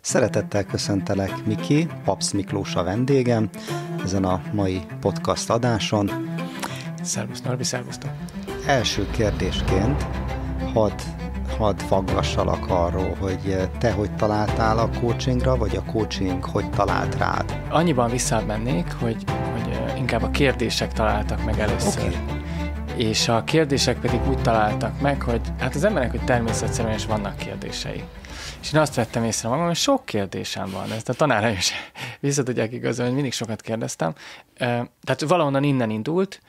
Szeretettel köszöntelek Miki, Papsz Miklós a vendégem ezen a mai podcast adáson. Szervusz Norbi, szervusztok! Első kérdésként hadd hadd faggassalak arról, hogy te hogy találtál a coachingra, vagy a coaching hogy talált rád? Annyiban visszamennék, hogy, hogy inkább a kérdések találtak meg először. Okay és a kérdések pedig úgy találtak meg, hogy hát az emberek, hogy természetszerűen is vannak kérdései. És én azt vettem észre magam, hogy sok kérdésem van. Ezt a tanáraim is vissza tudják igazolni, hogy mindig sokat kérdeztem. Tehát valahonnan innen indult,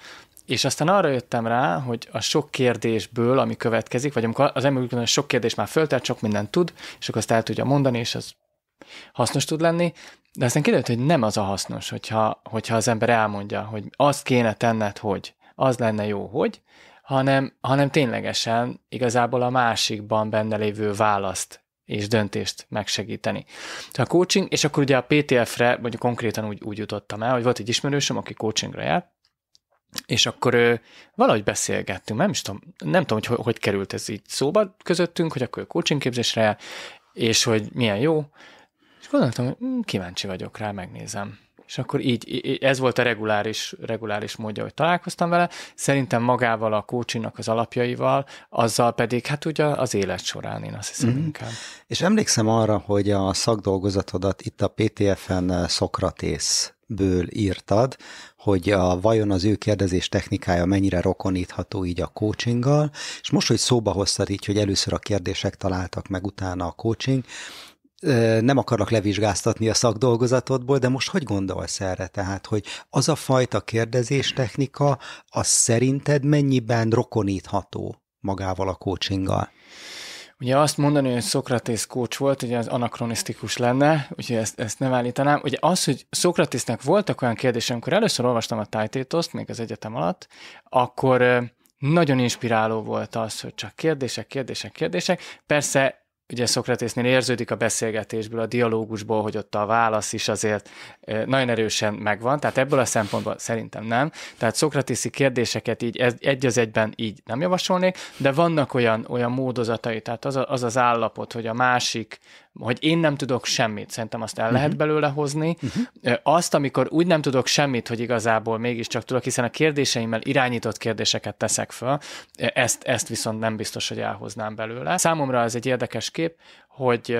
és aztán arra jöttem rá, hogy a sok kérdésből, ami következik, vagy amikor az ember úgy sok kérdés már föltelt, sok mindent tud, és akkor azt el tudja mondani, és az hasznos tud lenni, de aztán kiderült, hogy nem az a hasznos, hogyha, hogyha az ember elmondja, hogy azt kéne tenned, hogy az lenne jó, hogy, hanem, hanem ténylegesen igazából a másikban benne lévő választ és döntést megsegíteni. A coaching, és akkor ugye a PTF-re, vagy konkrétan úgy, úgy jutottam el, hogy volt egy ismerősöm, aki coachingra járt, és akkor ő, valahogy beszélgettünk, nem is tudom, nem tudom, hogy hogy került ez így szóba közöttünk, hogy akkor coaching képzésre jár, és hogy milyen jó, és gondoltam, hogy hm, kíváncsi vagyok rá, megnézem. És akkor így, ez volt a reguláris, reguláris módja, hogy találkoztam vele. Szerintem magával a coachingnak az alapjaival, azzal pedig hát ugye az élet során én azt hiszem mm. inkább. És emlékszem arra, hogy a szakdolgozatodat itt a PTF-en eh, Szokratész ből írtad, hogy a, vajon az ő kérdezés technikája mennyire rokonítható így a coachinggal, és most, hogy szóba hoztad így, hogy először a kérdések találtak meg utána a coaching, nem akarlak levizsgáztatni a szakdolgozatodból, de most hogy gondolsz erre? Tehát, hogy az a fajta kérdezés technika, az szerinted mennyiben rokonítható magával a coachinggal? Ugye azt mondani, hogy Szokratész coach volt, ugye az anakronisztikus lenne, úgyhogy ezt, ezt nem állítanám. Ugye az, hogy Szokratésznek voltak olyan kérdések, amikor először olvastam a Tájtétoszt, még az egyetem alatt, akkor nagyon inspiráló volt az, hogy csak kérdések, kérdések, kérdések. Persze ugye Szokratésznél érződik a beszélgetésből, a dialógusból, hogy ott a válasz is azért nagyon erősen megvan, tehát ebből a szempontból szerintem nem. Tehát Szokratészi kérdéseket így egy az egyben így nem javasolnék, de vannak olyan, olyan módozatai, tehát az, a, az az állapot, hogy a másik hogy én nem tudok semmit, szerintem azt el uh-huh. lehet belőle hozni. Uh-huh. Azt, amikor úgy nem tudok semmit, hogy igazából mégiscsak tudok, hiszen a kérdéseimmel irányított kérdéseket teszek föl, ezt, ezt viszont nem biztos, hogy elhoznám belőle. Számomra ez egy érdekes kép, hogy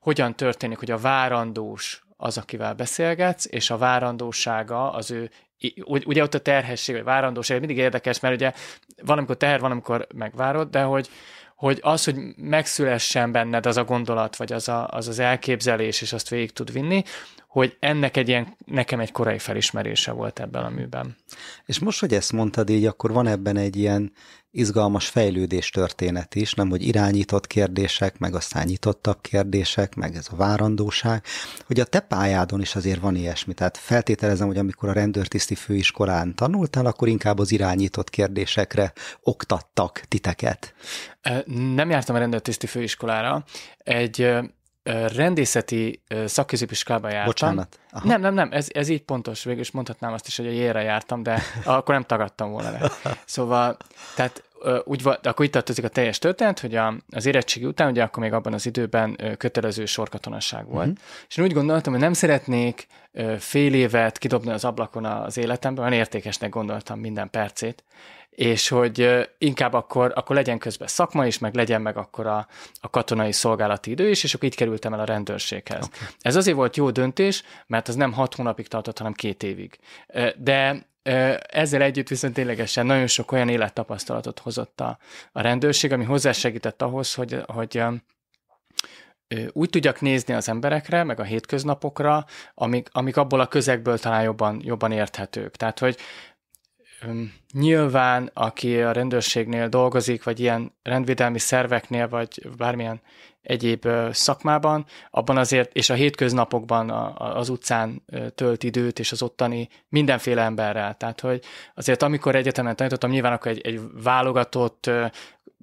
hogyan történik, hogy a várandós az, akivel beszélgetsz, és a várandósága az ő ugye ott a terhesség, vagy várandóság mindig érdekes, mert ugye van, amikor teher, van, amikor megvárod, de hogy, hogy az, hogy megszülessen benned az a gondolat, vagy az a, az, az elképzelés, és azt végig tud vinni, hogy ennek egy ilyen, nekem egy korai felismerése volt ebben a műben. És most, hogy ezt mondtad így, akkor van ebben egy ilyen izgalmas fejlődés történet is, nem hogy irányított kérdések, meg aztán nyitottabb kérdések, meg ez a várandóság, hogy a te pályádon is azért van ilyesmi. Tehát feltételezem, hogy amikor a rendőrtiszti főiskolán tanultál, akkor inkább az irányított kérdésekre oktattak titeket. Nem jártam a rendőrtiszti főiskolára. Egy rendészeti szakközépiskolába jártam. Bocsánat. Aha. Nem, nem, nem, ez, ez így pontos, végül is mondhatnám azt is, hogy a jére jártam, de akkor nem tagadtam volna le. Szóval, tehát úgy akkor itt tartozik a teljes történet, hogy a, az érettségi után, ugye akkor még abban az időben kötelező sorkatonasság volt. Uh-huh. És én úgy gondoltam, hogy nem szeretnék fél évet kidobni az ablakon az életemben, olyan értékesnek gondoltam minden percét, és hogy inkább akkor, akkor legyen közben szakma is, meg legyen meg akkor a, a katonai szolgálati idő is, és akkor így kerültem el a rendőrséghez. Okay. Ez azért volt jó döntés, mert az nem hat hónapig tartott, hanem két évig. De ezzel együtt viszont ténylegesen nagyon sok olyan élettapasztalatot hozott a, a rendőrség, ami hozzásegített ahhoz, hogy, hogy úgy tudjak nézni az emberekre, meg a hétköznapokra, amik, amik abból a közegből talán jobban, jobban érthetők. Tehát, hogy nyilván, aki a rendőrségnél dolgozik, vagy ilyen rendvédelmi szerveknél, vagy bármilyen egyéb szakmában, abban azért, és a hétköznapokban az utcán tölt időt, és az ottani mindenféle emberrel. Tehát, hogy azért amikor egyetemen tanítottam, nyilván akkor egy, egy válogatott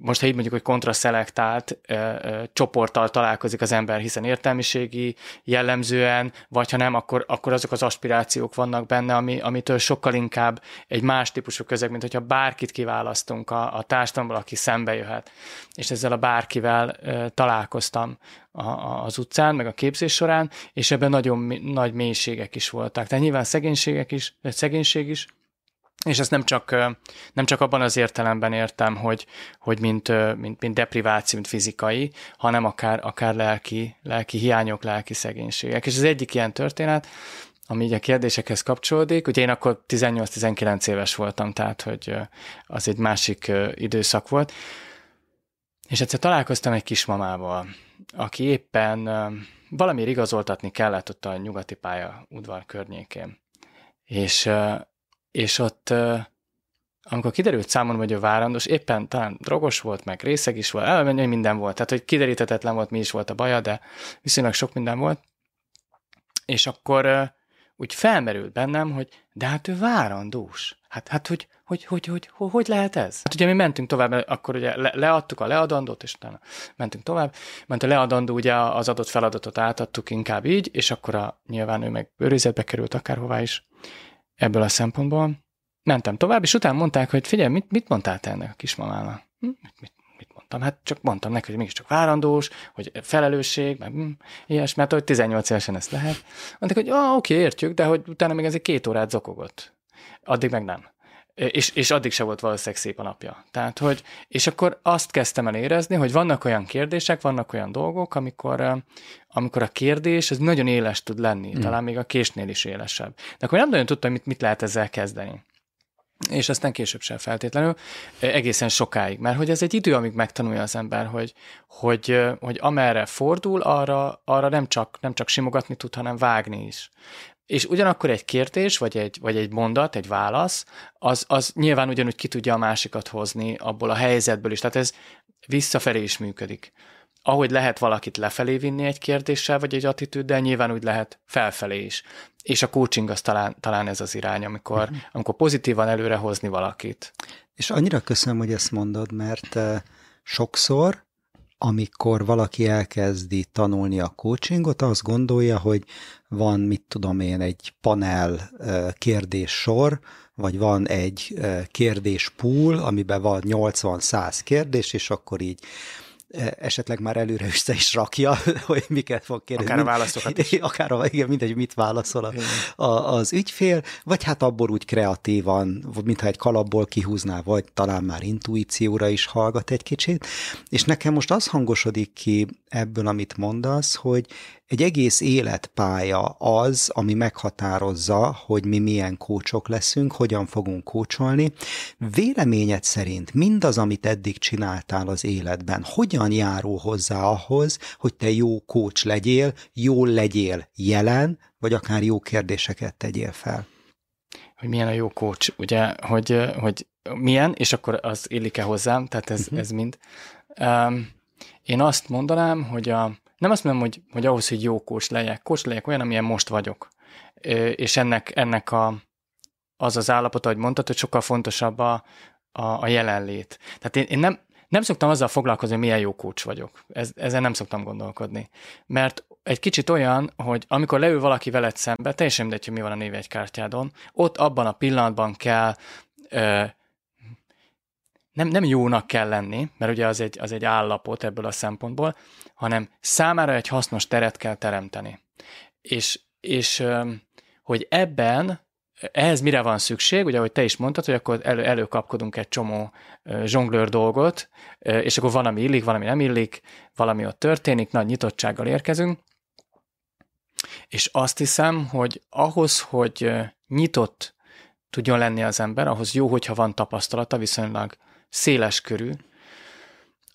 most ha így mondjuk, hogy kontraszelektált ö, ö, csoporttal találkozik az ember, hiszen értelmiségi jellemzően, vagy ha nem, akkor, akkor azok az aspirációk vannak benne, ami, amitől sokkal inkább egy más típusú közeg, mint hogyha bárkit kiválasztunk a, a társadalomból, aki szembe jöhet. És ezzel a bárkivel ö, találkoztam a, a, az utcán, meg a képzés során, és ebben nagyon nagy mélységek is voltak. Tehát nyilván szegénységek is, szegénység is, és ezt nem csak, nem csak abban az értelemben értem, hogy, hogy mint, mint, mint depriváció, mint fizikai, hanem akár, akár lelki, lelki hiányok, lelki szegénységek. És az egyik ilyen történet, ami így a kérdésekhez kapcsolódik, ugye én akkor 18-19 éves voltam, tehát hogy az egy másik időszak volt, és egyszer találkoztam egy kismamával, aki éppen valamiért igazoltatni kellett ott a nyugati pálya udvar környékén. És és ott amikor kiderült számomra, hogy a várandós éppen talán drogos volt, meg részeg is volt, elmenni minden volt, tehát hogy kiderítetetlen volt, mi is volt a baja, de viszonylag sok minden volt. És akkor úgy felmerült bennem, hogy de hát ő várandós. Hát, hát hogy, hogy, hogy, hogy, hogy, hogy lehet ez? Hát ugye mi mentünk tovább, akkor ugye le, leadtuk a leadandót, és utána mentünk tovább. Ment a leadandó, ugye az adott feladatot átadtuk inkább így, és akkor a, nyilván ő meg őrizetbe került akárhová is ebből a szempontból. Mentem tovább, és utána mondták, hogy figyelj, mit, mit mondtál te ennek a kismamának? Hm? Mit, mit, mit mondtam? Hát csak mondtam neki, hogy mégiscsak várandós, hogy felelősség, meg hm, ilyes, mert hogy 18 évesen ezt lehet. Mondták, hogy ah, oké, értjük, de hogy utána még egy két órát zokogott. Addig meg nem. És, és addig se volt valószínűleg szép a napja. Tehát, hogy, és akkor azt kezdtem el érezni, hogy vannak olyan kérdések, vannak olyan dolgok, amikor, amikor a kérdés az nagyon éles tud lenni, mm. talán még a késnél is élesebb. De akkor nem nagyon tudtam, mit, mit lehet ezzel kezdeni. És aztán később sem feltétlenül, egészen sokáig. Mert hogy ez egy idő, amíg megtanulja az ember, hogy, hogy, hogy amerre fordul, arra, arra nem, csak, nem csak simogatni tud, hanem vágni is. És ugyanakkor egy kérdés, vagy egy, vagy egy mondat, egy válasz, az, az nyilván ugyanúgy ki tudja a másikat hozni abból a helyzetből is. Tehát ez visszafelé is működik. Ahogy lehet valakit lefelé vinni egy kérdéssel, vagy egy attitűddel, nyilván úgy lehet felfelé is. És a coaching az talán, talán ez az irány, amikor, uh-huh. amikor pozitívan előre hozni valakit. És annyira köszönöm, hogy ezt mondod, mert uh, sokszor amikor valaki elkezdi tanulni a coachingot, azt gondolja, hogy van, mit tudom én, egy panel kérdéssor, vagy van egy kérdéspool, amiben van 80-100 kérdés, és akkor így esetleg már előre össze is rakja, hogy miket fog kérdezni. Akár a válaszokat is. Akár a, igen, mindegy, mit válaszol a, a, az ügyfél, vagy hát abból úgy kreatívan, mintha egy kalapból kihúzná, vagy talán már intuícióra is hallgat egy kicsit. És nekem most az hangosodik ki ebből, amit mondasz, hogy egy egész életpálya az, ami meghatározza, hogy mi milyen kócsok leszünk, hogyan fogunk kócsolni. Véleményed szerint mindaz, amit eddig csináltál az életben, hogyan járul hozzá ahhoz, hogy te jó kócs legyél, jól legyél jelen, vagy akár jó kérdéseket tegyél fel? Hogy milyen a jó kócs, ugye, hogy, hogy milyen, és akkor az illik-e hozzám, tehát ez, uh-huh. ez mind. Um, én azt mondanám, hogy a, nem azt mondom, hogy, hogy ahhoz, hogy jó kós legyek, kós legyek olyan, amilyen most vagyok. És ennek, ennek a, az az állapot, ahogy mondtad, hogy sokkal fontosabb a, a, a jelenlét. Tehát én, én nem, nem szoktam azzal foglalkozni, hogy milyen jó kócs vagyok. Ez, ezen nem szoktam gondolkodni. Mert egy kicsit olyan, hogy amikor leül valaki veled szembe, teljesen mindegy, hogy mi van a névjegykártyádon, ott abban a pillanatban kell ö, nem, nem jónak kell lenni, mert ugye az egy, az egy állapot ebből a szempontból, hanem számára egy hasznos teret kell teremteni. És, és hogy ebben ehhez mire van szükség, ugye, ahogy te is mondtad, hogy akkor elő, előkapkodunk egy csomó zsonglőr dolgot, és akkor van, ami illik, valami nem illik, valami ott történik, nagy nyitottsággal érkezünk, és azt hiszem, hogy ahhoz, hogy nyitott tudjon lenni az ember, ahhoz jó, hogyha van tapasztalata, viszonylag széles körű,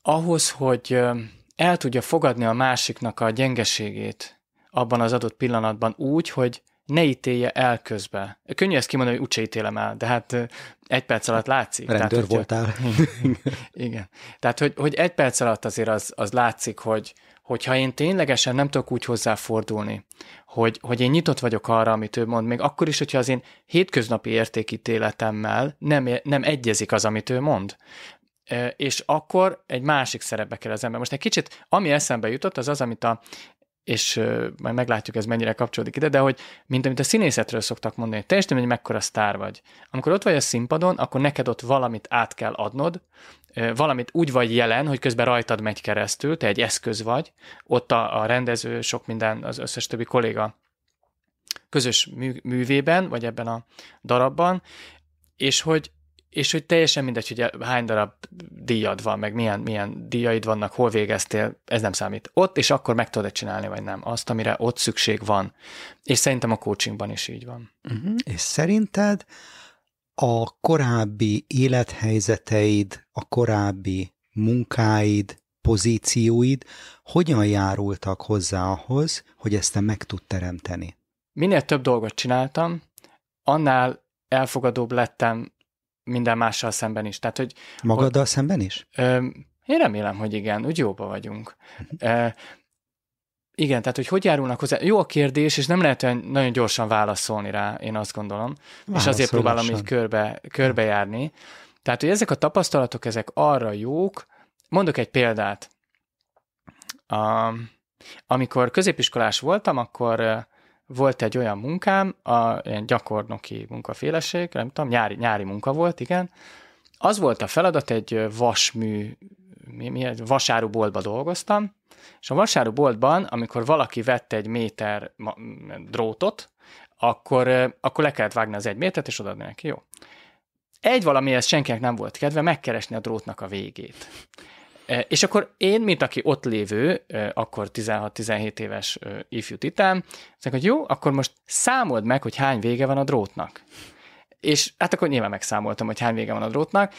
ahhoz, hogy el tudja fogadni a másiknak a gyengeségét abban az adott pillanatban úgy, hogy ne ítélje el közbe. Könnyű ezt kimondani, hogy úgyse ítélem el, de hát egy perc alatt látszik. Rendőr Tehát, voltál. igen. Tehát, hogy, hogy egy perc alatt azért az, az látszik, hogy, hogyha én ténylegesen nem tudok úgy hozzáfordulni, hogy, hogy én nyitott vagyok arra, amit ő mond, még akkor is, hogyha az én hétköznapi értékítéletemmel nem, nem egyezik az, amit ő mond, és akkor egy másik szerepbe kell az ember. Most egy kicsit, ami eszembe jutott, az az, amit a és majd meglátjuk, ez mennyire kapcsolódik ide, de hogy mint amit a színészetről szoktak mondani, hogy teljesen hogy mekkora sztár vagy. Amikor ott vagy a színpadon, akkor neked ott valamit át kell adnod, valamit úgy vagy jelen, hogy közben rajtad megy keresztül, te egy eszköz vagy, ott a, a rendező, sok minden, az összes többi kolléga közös mű, művében, vagy ebben a darabban, és hogy és hogy teljesen mindegy, hogy hány darab díjad van, meg milyen, milyen díjaid vannak, hol végeztél, ez nem számít. Ott, és akkor meg tudod csinálni, vagy nem. Azt, amire ott szükség van. És szerintem a coachingban is így van. Uh-huh. És szerinted a korábbi élethelyzeteid, a korábbi munkáid, pozícióid hogyan járultak hozzá ahhoz, hogy ezt te meg tud teremteni? Minél több dolgot csináltam, annál elfogadóbb lettem minden mással szemben is. Tehát, hogy, Magaddal hogy, szemben is? Ö, én remélem, hogy igen, úgy jóba vagyunk. Ö, igen, tehát hogy hogy járulnak hozzá? Jó a kérdés, és nem lehet olyan nagyon gyorsan válaszolni rá, én azt gondolom. Válaszol és azért próbálom így körbe, körbejárni. Tehát, hogy ezek a tapasztalatok, ezek arra jók. Mondok egy példát. A, amikor középiskolás voltam, akkor volt egy olyan munkám, a ilyen gyakornoki munkaféleség, nem tudom, nyári, nyári munka volt, igen. Az volt a feladat, egy vasmű, mi, mi, vasáruboltba dolgoztam, és a vasáruboltban, amikor valaki vette egy méter drótot, akkor, akkor le kellett vágni az egy métert, és odaadni neki, jó. Egy valamihez senkinek nem volt kedve megkeresni a drótnak a végét. És akkor én, mint aki ott lévő, akkor 16-17 éves ifjú titán, mondjuk, hogy jó, akkor most számold meg, hogy hány vége van a drótnak. És hát akkor nyilván megszámoltam, hogy hány vége van a drótnak.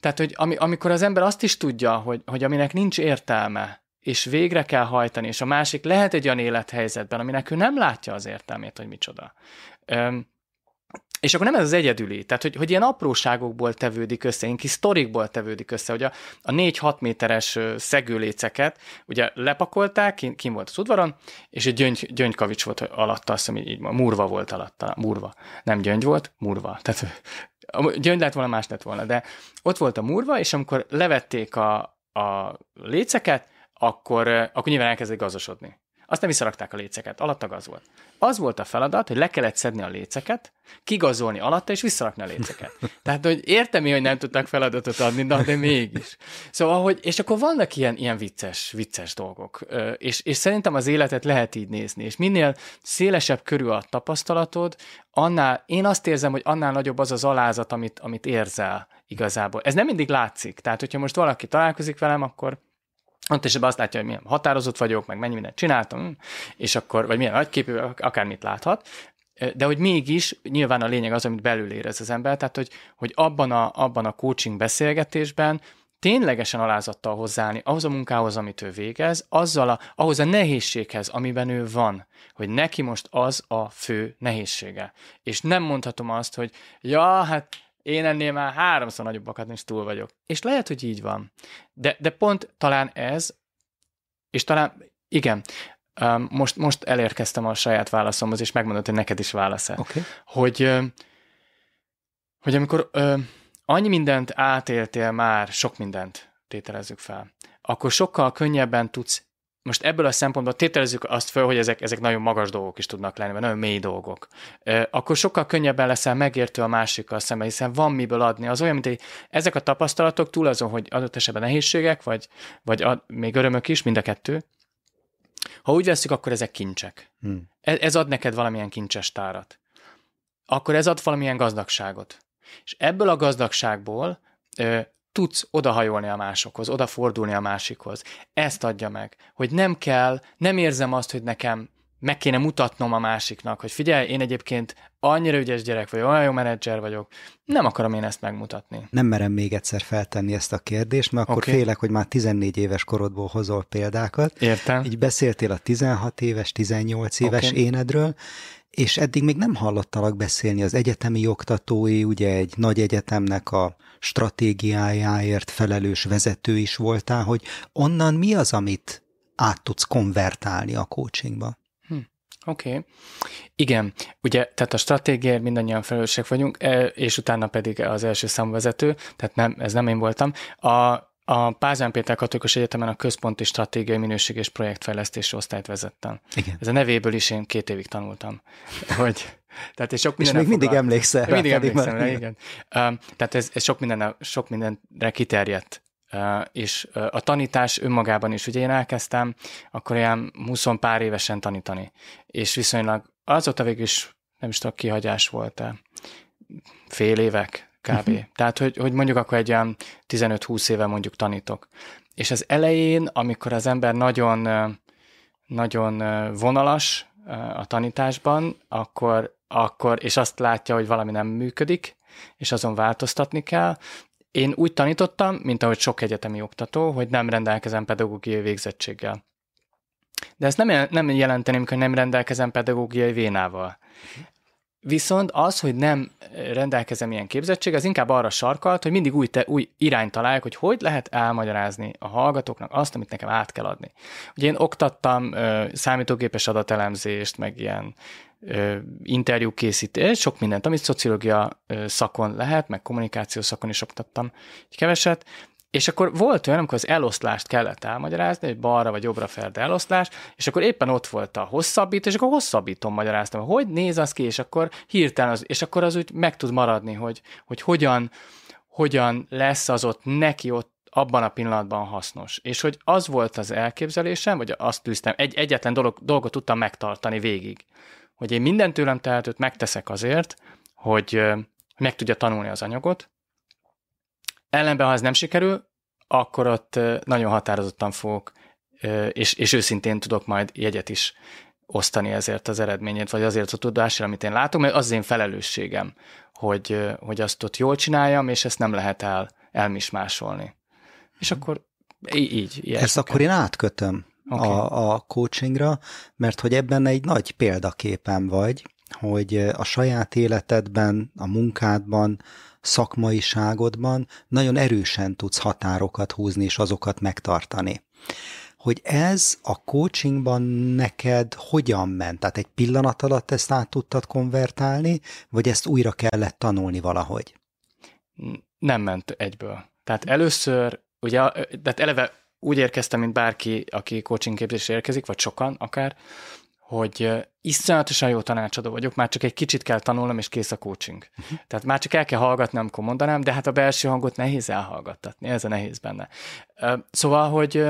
Tehát, hogy ami, amikor az ember azt is tudja, hogy, hogy aminek nincs értelme, és végre kell hajtani, és a másik lehet egy olyan élethelyzetben, aminek ő nem látja az értelmét, hogy micsoda. És akkor nem ez az egyedüli, tehát hogy, hogy ilyen apróságokból tevődik össze, ilyen kis sztorikból tevődik össze, hogy a, a 4-6 méteres szegőléceket ugye lepakolták, kín, kín volt az udvaron, és egy gyöngy, gyöngykavics volt alatta, azt hiszem, így murva volt alatta, murva. Nem gyöngy volt, murva. Tehát a gyöngy lett volna, más lett volna, de ott volt a murva, és amikor levették a, a léceket, akkor, akkor nyilván elkezdett gazosodni. Aztán visszarakták a léceket, alatta gaz volt. Az volt a feladat, hogy le kellett szedni a léceket, kigazolni alatta, és visszarakni a léceket. Tehát, hogy értem én, hogy nem tudtak feladatot adni, de, de mégis. Szóval, hogy, és akkor vannak ilyen, ilyen vicces, vicces dolgok. És, és szerintem az életet lehet így nézni, és minél szélesebb körül a tapasztalatod, annál, én azt érzem, hogy annál nagyobb az az alázat, amit, amit érzel igazából. Ez nem mindig látszik. Tehát, hogyha most valaki találkozik velem, akkor ott esetben azt látja, hogy milyen határozott vagyok, meg mennyi mindent csináltam, és akkor, vagy milyen nagyképű, akármit láthat, de hogy mégis nyilván a lényeg az, amit belül érez az ember, tehát hogy, hogy abban, a, abban a coaching beszélgetésben ténylegesen alázattal hozzáállni ahhoz a munkához, amit ő végez, azzal a, ahhoz a nehézséghez, amiben ő van, hogy neki most az a fő nehézsége. És nem mondhatom azt, hogy ja, hát én ennél már háromszor nagyobbakat is túl vagyok. És lehet, hogy így van. De, de pont talán ez, és talán, igen, most, most elérkeztem a saját válaszomhoz, és megmondod, hogy neked is válasz okay. Hogy, hogy amikor annyi mindent átéltél már, sok mindent tételezzük fel, akkor sokkal könnyebben tudsz most ebből a szempontból tételezzük azt föl, hogy ezek, ezek nagyon magas dolgok is tudnak lenni, vagy nagyon mély dolgok. Akkor sokkal könnyebben leszel megértő a másikkal szemben, hiszen van miből adni. Az olyan, mint egy, ezek a tapasztalatok túl azon, hogy adott esetben nehézségek, vagy, vagy ad, még örömök is, mind a kettő. Ha úgy veszük, akkor ezek kincsek. Hmm. Ez, ez ad neked valamilyen kincses tárat. Akkor ez ad valamilyen gazdagságot. És ebből a gazdagságból tudsz odahajolni a másokhoz, odafordulni a másikhoz. Ezt adja meg, hogy nem kell, nem érzem azt, hogy nekem meg kéne mutatnom a másiknak, hogy figyelj, én egyébként annyira ügyes gyerek vagyok, olyan jó menedzser vagyok, nem akarom én ezt megmutatni. Nem merem még egyszer feltenni ezt a kérdést, mert akkor okay. félek, hogy már 14 éves korodból hozol példákat. Értem. Így beszéltél a 16 éves, 18 éves okay. énedről, és eddig még nem hallottalak beszélni az egyetemi oktatói, ugye egy nagy egyetemnek a stratégiájáért felelős vezető is voltál, hogy onnan mi az, amit át tudsz konvertálni a coachingba? Oké. Okay. Igen, ugye, tehát a stratégiáért mindannyian felelősek vagyunk, e, és utána pedig az első számvezető, tehát nem, ez nem én voltam. A, a Pázán Péter Katolikus Egyetemen a Központi Stratégiai Minőség és Projektfejlesztési osztályt vezettem. Igen. Ez a nevéből is én két évig tanultam, hogy tehát ez sok és még mindig emlékszel rá. Mindig emlékszem rá, igen. Um, tehát ez, ez sok, minden, sok mindenre kiterjedt. És a tanítás önmagában is, ugye én elkezdtem, akkor ilyen 20 pár évesen tanítani, és viszonylag azóta végül is nem is tudok kihagyás volt-e, fél évek kb. Uh-huh. Tehát, hogy, hogy mondjuk akkor egy olyan 15-20 éve mondjuk tanítok. És az elején, amikor az ember nagyon, nagyon vonalas a tanításban, akkor akkor, és azt látja, hogy valami nem működik, és azon változtatni kell. Én úgy tanítottam, mint ahogy sok egyetemi oktató, hogy nem rendelkezem pedagógiai végzettséggel. De ezt nem, nem jelenteném, hogy nem rendelkezem pedagógiai vénával. Viszont az, hogy nem rendelkezem ilyen képzettség, az inkább arra sarkalt, hogy mindig új, te, új irányt találjuk, hogy hogy lehet elmagyarázni a hallgatóknak azt, amit nekem át kell adni. Ugye én oktattam ö, számítógépes adatelemzést, meg ilyen interjú készítés, sok mindent, amit szociológia szakon lehet, meg kommunikáció szakon is oktattam egy keveset, és akkor volt olyan, amikor az eloszlást kellett elmagyarázni, hogy balra vagy jobbra ferd eloszlás, és akkor éppen ott volt a hosszabbító, és akkor hosszabbítom magyaráztam, hogy néz az ki, és akkor hirtelen az, és akkor az úgy meg tud maradni, hogy, hogy hogyan, hogyan lesz az ott neki ott abban a pillanatban hasznos. És hogy az volt az elképzelésem, vagy azt tűztem, egy, egyetlen dolog, dolgot tudtam megtartani végig, hogy én minden tőlem tehetőt megteszek azért, hogy meg tudja tanulni az anyagot. Ellenben, ha ez nem sikerül, akkor ott nagyon határozottan fogok, és, és őszintén tudok majd jegyet is osztani ezért az eredményét, vagy azért a tudásért, amit én látok, mert az az én felelősségem, hogy, hogy azt ott jól csináljam, és ezt nem lehet el, elmismásolni. És akkor így. így Ezt akkor én átkötöm okay. a, a coachingra, mert hogy ebben egy nagy példaképem vagy, hogy a saját életedben, a munkádban, szakmaiságodban nagyon erősen tudsz határokat húzni és azokat megtartani. Hogy ez a coachingban neked hogyan ment? Tehát egy pillanat alatt ezt át tudtad konvertálni, vagy ezt újra kellett tanulni valahogy? Nem ment egyből. Tehát először, ugye, tehát eleve úgy érkeztem, mint bárki, aki coaching képzésre érkezik, vagy sokan akár, hogy iszonyatosan jó tanácsadó vagyok, már csak egy kicsit kell tanulnom, és kész a coaching. Uh-huh. Tehát már csak el kell hallgatni, amikor mondanám, de hát a belső hangot nehéz elhallgattatni, ez a nehéz benne. Szóval, hogy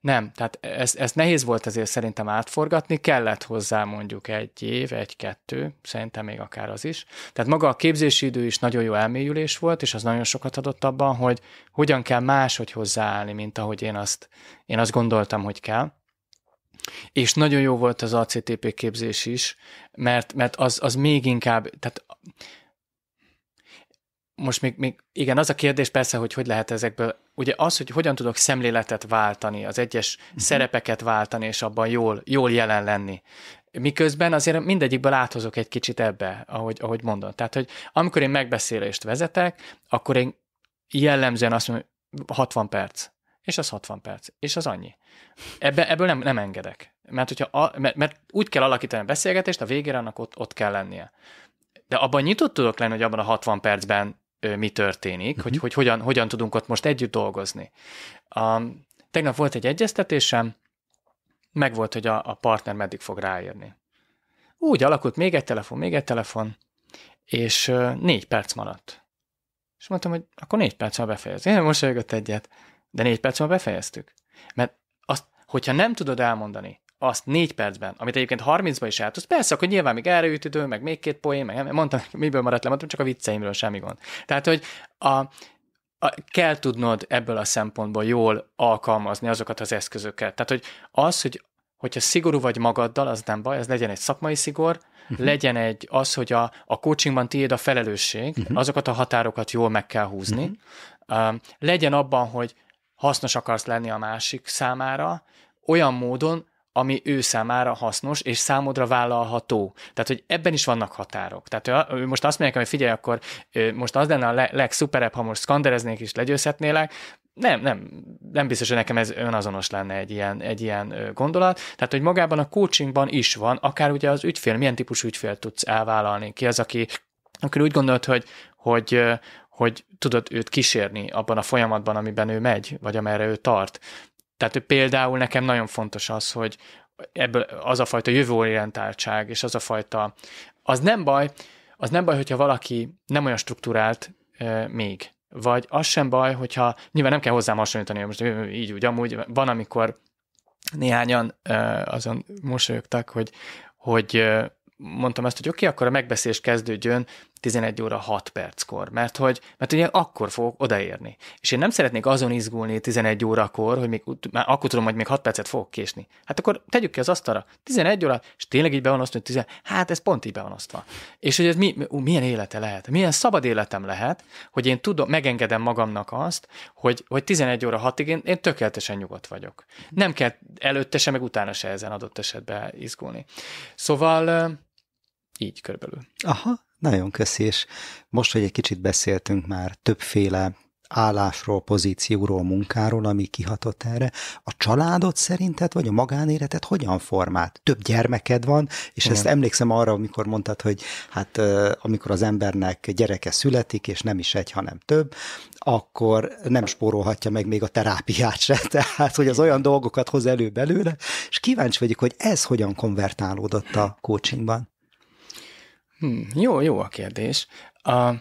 nem, tehát ez, ez nehéz volt azért szerintem átforgatni, kellett hozzá mondjuk egy év, egy-kettő, szerintem még akár az is. Tehát maga a képzési idő is nagyon jó elmélyülés volt, és az nagyon sokat adott abban, hogy hogyan kell máshogy hozzáállni, mint ahogy én azt, én azt gondoltam, hogy kell. És nagyon jó volt az ACTP képzés is, mert, mert az, az még inkább, tehát most még, még, igen, az a kérdés persze, hogy hogy lehet ezekből, ugye az, hogy hogyan tudok szemléletet váltani, az egyes uh-huh. szerepeket váltani, és abban jól, jól jelen lenni. Miközben azért mindegyikből áthozok egy kicsit ebbe, ahogy, ahogy mondom. Tehát, hogy amikor én megbeszélést vezetek, akkor én jellemzően azt mondom, 60 perc. És az 60 perc. És az annyi. Ebbe, ebből nem, nem engedek. Mert, hogyha a, mert, mert úgy kell alakítani a beszélgetést, a végére annak ott, ott kell lennie. De abban nyitott tudok lenni, hogy abban a 60 percben ö, mi történik, uh-huh. hogy, hogy hogyan, hogyan tudunk ott most együtt dolgozni. Um, tegnap volt egy egyeztetésem, meg volt, hogy a, a partner meddig fog ráérni. Úgy alakult, még egy telefon, még egy telefon, és ö, négy perc maradt. És mondtam, hogy akkor négy perc már befejez. Én most egyet, de négy perc már befejeztük. Mert azt, hogyha nem tudod elmondani azt négy percben, amit egyébként 30-ban is el tudsz, persze, akkor nyilván még erre jut idő, meg még két poén, meg mondtam, miből maradt le, mondtam, csak a vicceimről semmi gond. Tehát, hogy a, a, kell tudnod ebből a szempontból jól alkalmazni azokat az eszközöket. Tehát, hogy az, hogy hogyha szigorú vagy magaddal, az nem baj, ez legyen egy szakmai szigor, uh-huh. legyen egy az, hogy a, a coachingban tiéd a felelősség, uh-huh. azokat a határokat jól meg kell húzni, uh-huh. um, legyen abban, hogy hasznos akarsz lenni a másik számára, olyan módon, ami ő számára hasznos, és számodra vállalható. Tehát, hogy ebben is vannak határok. Tehát ő most azt mondják, hogy figyelj, akkor most az lenne a legszuperebb, ha most szkandereznék és legyőzhetnélek, nem, nem, nem biztos, hogy nekem ez önazonos lenne egy ilyen, egy ilyen gondolat. Tehát, hogy magában a coachingban is van, akár ugye az ügyfél, milyen típusú ügyfél tudsz elvállalni. Ki az, aki, aki úgy gondolt, hogy, hogy, hogy tudod őt kísérni abban a folyamatban, amiben ő megy, vagy amerre ő tart. Tehát hogy például nekem nagyon fontos az, hogy ebből az a fajta jövőorientáltság, és az a fajta, az nem baj, az nem baj, hogyha valaki nem olyan struktúrált e, még. Vagy az sem baj, hogyha nyilván nem kell hozzám hasonlítani, hogy most így úgy amúgy van, amikor néhányan e, azon mosolyogtak, hogy, hogy e, mondtam azt, hogy oké, okay, akkor a megbeszélés kezdődjön 11 óra 6 perckor, mert hogy, mert ugye akkor fogok odaérni. És én nem szeretnék azon izgulni 11 órakor, hogy még, már akkor tudom, hogy még 6 percet fogok késni. Hát akkor tegyük ki az asztalra, 11 óra, és tényleg így be van osztva, hogy 10, hát ez pont így be van osztva. És hogy ez mi, milyen élete lehet, milyen szabad életem lehet, hogy én tudom, megengedem magamnak azt, hogy, hogy 11 óra 6-ig én, én tökéletesen nyugodt vagyok. Nem kell előtte se, meg utána se ezen adott esetben izgulni. Szóval így körülbelül. Aha, nagyon köszi, és most, hogy egy kicsit beszéltünk már többféle állásról, pozícióról, munkáról, ami kihatott erre. A családot szerinted, vagy a magánéletet hogyan formált? Több gyermeked van, és Igen. ezt emlékszem arra, amikor mondtad, hogy hát amikor az embernek gyereke születik, és nem is egy, hanem több, akkor nem spórolhatja meg még a terápiát se, tehát hogy az olyan dolgokat hoz elő belőle, és kíváncsi vagyok, hogy ez hogyan konvertálódott a coachingban. Hmm, jó, jó a kérdés. A,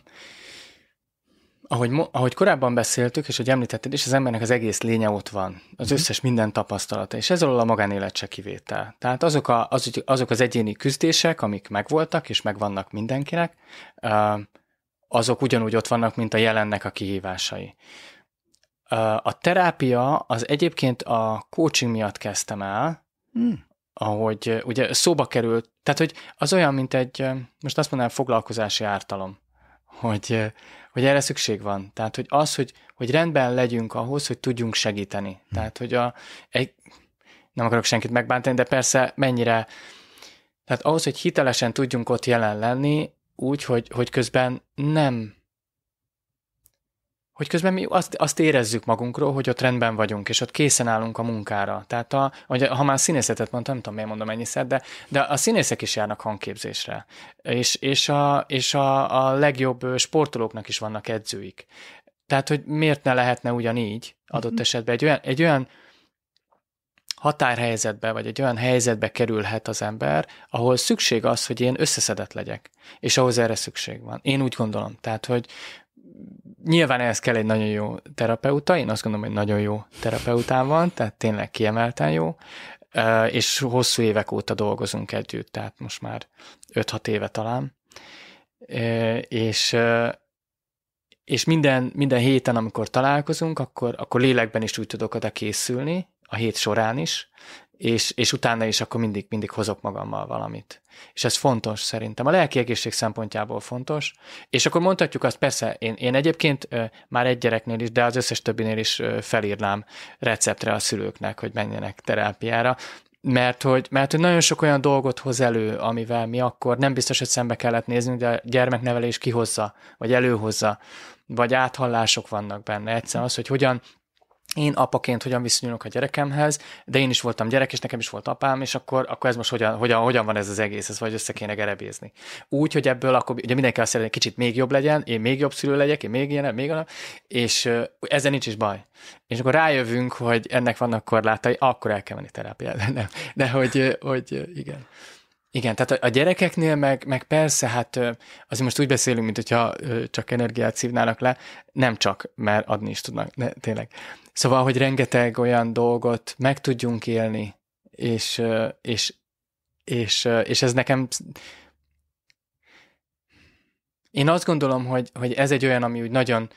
ahogy, ahogy korábban beszéltük, és hogy említetted is, az embernek az egész lénye ott van, az mm. összes minden tapasztalata, és ez alól a magánélet se kivétel. Tehát azok, a, az, azok az egyéni küzdések, amik megvoltak, és megvannak mindenkinek, azok ugyanúgy ott vannak, mint a jelennek a kihívásai. A terápia az egyébként a coaching miatt kezdtem el, mm ahogy ugye szóba került, tehát hogy az olyan, mint egy, most azt mondanám, foglalkozási ártalom, hogy, hogy erre szükség van. Tehát, hogy az, hogy, hogy rendben legyünk ahhoz, hogy tudjunk segíteni. Hm. Tehát, hogy a, egy, nem akarok senkit megbántani, de persze mennyire, tehát ahhoz, hogy hitelesen tudjunk ott jelen lenni, úgy, hogy, hogy közben nem hogy közben mi azt, azt érezzük magunkról, hogy ott rendben vagyunk, és ott készen állunk a munkára. Tehát a, hogy, ha már színészetet mondtam, nem tudom, miért mondom ennyiszer, de, de a színészek is járnak hangképzésre. És, és, a, és a, a legjobb sportolóknak is vannak edzőik. Tehát, hogy miért ne lehetne ugyanígy adott uh-huh. esetben egy olyan, egy olyan határhelyzetbe, vagy egy olyan helyzetbe kerülhet az ember, ahol szükség az, hogy én összeszedett legyek. És ahhoz erre szükség van. Én úgy gondolom. Tehát, hogy, nyilván ehhez kell egy nagyon jó terapeuta, én azt gondolom, hogy nagyon jó terapeutám van, tehát tényleg kiemelten jó, és hosszú évek óta dolgozunk együtt, tehát most már 5-6 éve talán, és és minden, minden héten, amikor találkozunk, akkor, akkor lélekben is úgy tudok oda készülni, a hét során is, és, és utána is akkor mindig, mindig hozok magammal valamit. És ez fontos szerintem. A lelki egészség szempontjából fontos. És akkor mondhatjuk azt, persze, én, én egyébként már egy gyereknél is, de az összes többinél is felírnám receptre a szülőknek, hogy menjenek terápiára, mert hogy, mert hogy nagyon sok olyan dolgot hoz elő, amivel mi akkor nem biztos, hogy szembe kellett néznünk, de a gyermeknevelés kihozza, vagy előhozza, vagy áthallások vannak benne. Egyszerűen az, hogy hogyan én apaként hogyan viszonyulok a gyerekemhez, de én is voltam gyerek, és nekem is volt apám, és akkor, akkor ez most hogyan, hogyan, hogyan van ez az egész, ez vagy össze kéne gerebézni. Úgy, hogy ebből akkor ugye mindenki azt szeretné, kicsit még jobb legyen, én még jobb szülő legyek, én még ilyen, még olyan, és uh, ezzel nincs is baj. És akkor rájövünk, hogy ennek vannak korlátai, akkor el kell menni terápiára. Nem. De hogy, hogy igen. Igen, tehát a gyerekeknél meg, meg persze, hát azért most úgy beszélünk, mint hogyha csak energiát szívnának le, nem csak, mert adni is tudnak, de tényleg. Szóval, hogy rengeteg olyan dolgot meg tudjunk élni, és, és, és, és ez nekem én azt gondolom, hogy, hogy ez egy olyan, ami úgy nagyon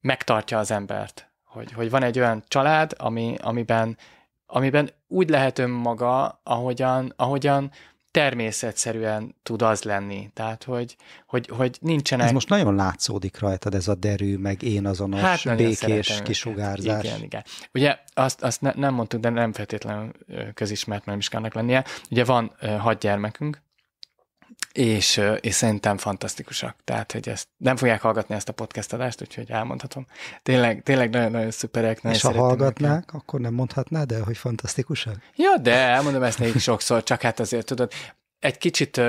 megtartja az embert, hogy, hogy van egy olyan család, ami, amiben, amiben úgy lehet önmaga, ahogyan, ahogyan természetszerűen tud az lenni. Tehát, hogy, hogy, hogy nincsenek... Ez most nagyon látszódik rajtad, ez a derű, meg én azonos, hát békés kisugárzás. Igen, igen. Ugye azt, azt ne, nem mondtuk, de nem feltétlenül közismert, mert is kellene lennie. Ugye van hat gyermekünk, és, és szerintem fantasztikusak. Tehát, hogy ezt nem fogják hallgatni ezt a podcast adást, úgyhogy elmondhatom. Tényleg, tényleg nagyon-nagyon szuperek. Nagyon és ha hallgatnák, őket. akkor nem mondhatnád el, hogy fantasztikusak? Ja, de elmondom ezt nekik sokszor, csak hát azért tudod, egy kicsit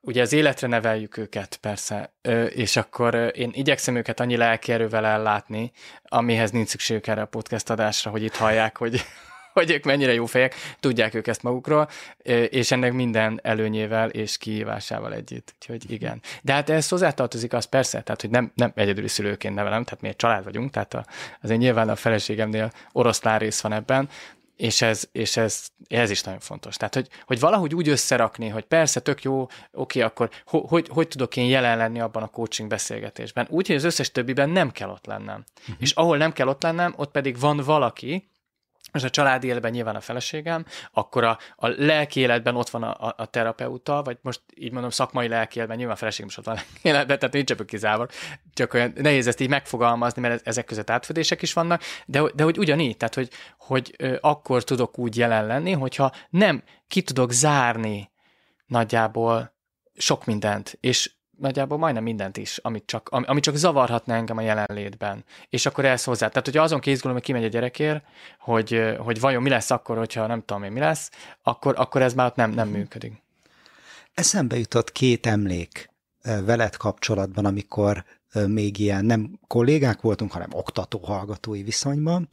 ugye az életre neveljük őket, persze, és akkor én igyekszem őket annyi lelki erővel ellátni, amihez nincs szükségük erre a podcast adásra, hogy itt hallják, hogy, hogy ők mennyire jó fejek, tudják ők ezt magukról, és ennek minden előnyével és kihívásával együtt. Úgyhogy igen. De hát ez hozzátartozik az persze, tehát hogy nem, nem egyedüli szülőként nevelem, tehát mi egy család vagyunk, tehát a, azért nyilván a feleségemnél oroszlán rész van ebben, és ez, és ez, ez is nagyon fontos. Tehát, hogy, hogy valahogy úgy összerakni, hogy persze, tök jó, oké, akkor ho, hogy, hogy tudok én jelen lenni abban a coaching beszélgetésben? Úgy, hogy az összes többiben nem kell ott lennem. Uh-huh. És ahol nem kell ott lennem, ott pedig van valaki, és a családi életben nyilván a feleségem, akkor a, a lelki életben ott van a, a, a terapeuta, vagy most így mondom szakmai lelki életben, nyilván a feleségem is ott van a életben, tehát nincs ebből kizárva, csak olyan nehéz ezt így megfogalmazni, mert ezek között átfedések is vannak, de, de hogy ugyanígy, tehát hogy, hogy akkor tudok úgy jelen lenni, hogyha nem ki tudok zárni nagyjából sok mindent, és nagyjából majdnem mindent is, amit csak, ami, ami csak zavarhatna engem a jelenlétben. És akkor ezt hozzá. Tehát, hogyha azon kézgulom, hogy kimegy a gyerekért, hogy, hogy vajon mi lesz akkor, hogyha nem tudom én mi lesz, akkor, akkor ez már ott nem, nem működik. Eszembe jutott két emlék veled kapcsolatban, amikor még ilyen nem kollégák voltunk, hanem oktató-hallgatói viszonyban,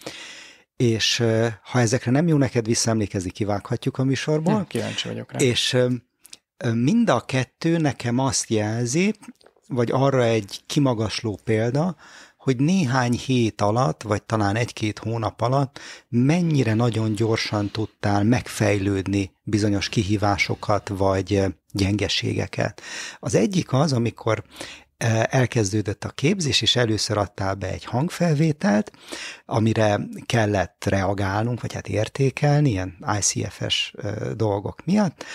és ha ezekre nem jó neked visszaemlékezni, kivághatjuk a műsorból. Hm, kíváncsi vagyok rá. És mind a kettő nekem azt jelzi, vagy arra egy kimagasló példa, hogy néhány hét alatt, vagy talán egy-két hónap alatt mennyire nagyon gyorsan tudtál megfejlődni bizonyos kihívásokat, vagy gyengeségeket. Az egyik az, amikor elkezdődött a képzés, és először adtál be egy hangfelvételt, amire kellett reagálnunk, vagy hát értékelni, ilyen ICFS dolgok miatt,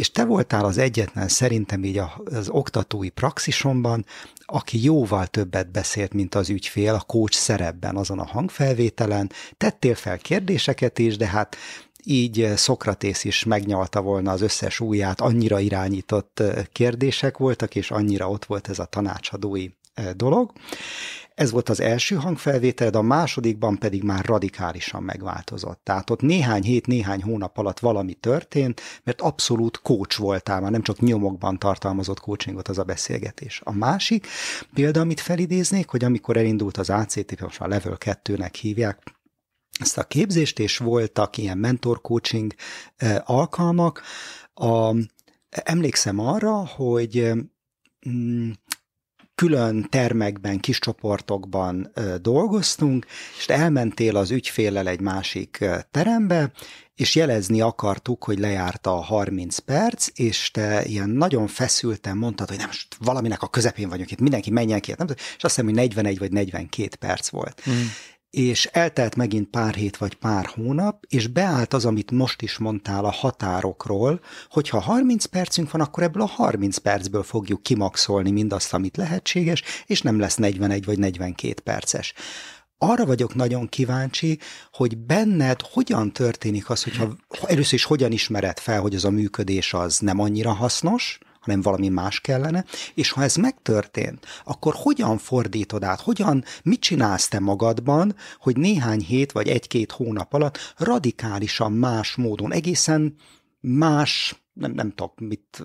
és te voltál az egyetlen szerintem így az oktatói praxisomban, aki jóval többet beszélt, mint az ügyfél a coach szerepben azon a hangfelvételen. Tettél fel kérdéseket is, de hát így Szokratész is megnyalta volna az összes ujját, annyira irányított kérdések voltak, és annyira ott volt ez a tanácsadói dolog. Ez volt az első hangfelvételed, a másodikban pedig már radikálisan megváltozott. Tehát ott néhány hét, néhány hónap alatt valami történt, mert abszolút coach voltál, már nem csak nyomokban tartalmazott coachingot az a beszélgetés. A másik példa, amit felidéznék, hogy amikor elindult az ACT, most már level 2-nek hívják, ezt a képzést, és voltak ilyen mentor coaching alkalmak. A, emlékszem arra, hogy mm, külön termekben, kis csoportokban dolgoztunk, és elmentél az ügyfélel egy másik terembe, és jelezni akartuk, hogy lejárt a 30 perc, és te ilyen nagyon feszülten mondtad, hogy nem, most valaminek a közepén vagyunk itt, mindenki menjen ki, nem és azt hiszem, hogy 41 vagy 42 perc volt. Mm és eltelt megint pár hét vagy pár hónap, és beállt az, amit most is mondtál a határokról, hogy ha 30 percünk van, akkor ebből a 30 percből fogjuk kimaxolni mindazt, amit lehetséges, és nem lesz 41 vagy 42 perces. Arra vagyok nagyon kíváncsi, hogy benned hogyan történik az, hogyha először is hogyan ismered fel, hogy az a működés az nem annyira hasznos, hanem valami más kellene, és ha ez megtörtént, akkor hogyan fordítod át, hogyan, mit csinálsz te magadban, hogy néhány hét vagy egy-két hónap alatt radikálisan más módon, egészen más nem, nem tudok mit,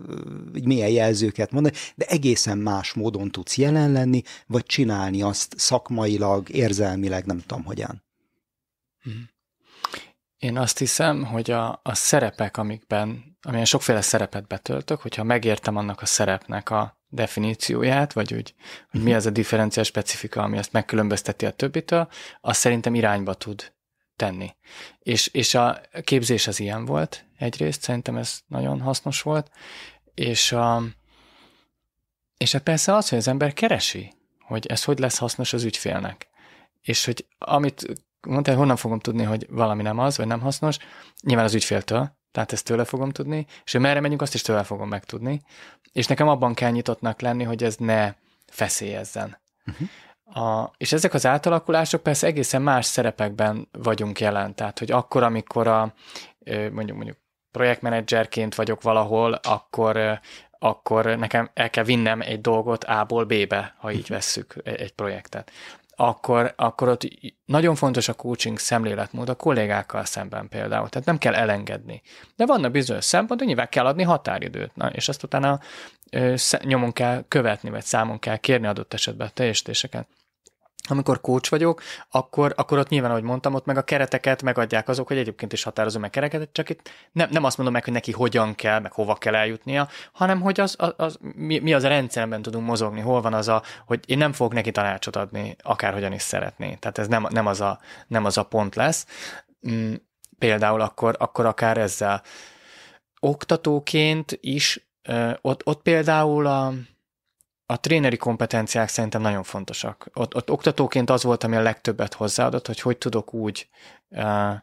milyen jelzőket mondani, de egészen más módon tudsz jelen lenni, vagy csinálni azt szakmailag, érzelmileg, nem tudom hogyan. Mhm. Én azt hiszem, hogy a, a szerepek, amikben amilyen sokféle szerepet betöltök, hogyha megértem annak a szerepnek a definícióját, vagy úgy, hogy mi mhm. az a differenciál specifika, ami ezt megkülönbözteti a többitől, az szerintem irányba tud tenni. És, és a képzés az ilyen volt egyrészt, szerintem ez nagyon hasznos volt, és, a, és hát persze az, hogy az ember keresi, hogy ez hogy lesz hasznos az ügyfélnek. És hogy amit mondtál, honnan fogom tudni, hogy valami nem az, vagy nem hasznos, nyilván az ügyféltől, tehát ezt tőle fogom tudni, és hogy merre megyünk, azt is tőle fogom megtudni, és nekem abban kell nyitottnak lenni, hogy ez ne feszélyezzen. Uh-huh. A, és ezek az átalakulások persze egészen más szerepekben vagyunk jelen, tehát hogy akkor, amikor a mondjuk mondjuk projektmenedzserként vagyok valahol, akkor, akkor nekem el kell vinnem egy dolgot A-ból B-be, ha így vesszük egy projektet akkor, akkor ott nagyon fontos a coaching szemléletmód a kollégákkal szemben például, tehát nem kell elengedni. De vannak bizonyos szempontok, nyilván kell adni határidőt, na, és azt utána ö, nyomon kell követni, vagy számon kell kérni adott esetben a teljesítéseket amikor coach vagyok, akkor, akkor ott nyilván, ahogy mondtam, ott meg a kereteket megadják azok, hogy egyébként is határozom meg kereteket, csak itt nem, nem azt mondom meg, hogy neki hogyan kell, meg hova kell eljutnia, hanem hogy az, az, az mi, mi az a rendszerben tudunk mozogni, hol van az a, hogy én nem fogok neki tanácsot adni, akárhogyan is szeretné. Tehát ez nem, nem, az, a, nem az a pont lesz. Mm, például akkor, akkor akár ezzel. Oktatóként is, ott, ott például a, a tréneri kompetenciák szerintem nagyon fontosak. Ott, ott oktatóként az volt, ami a legtöbbet hozzáadott, hogy hogy tudok úgy uh,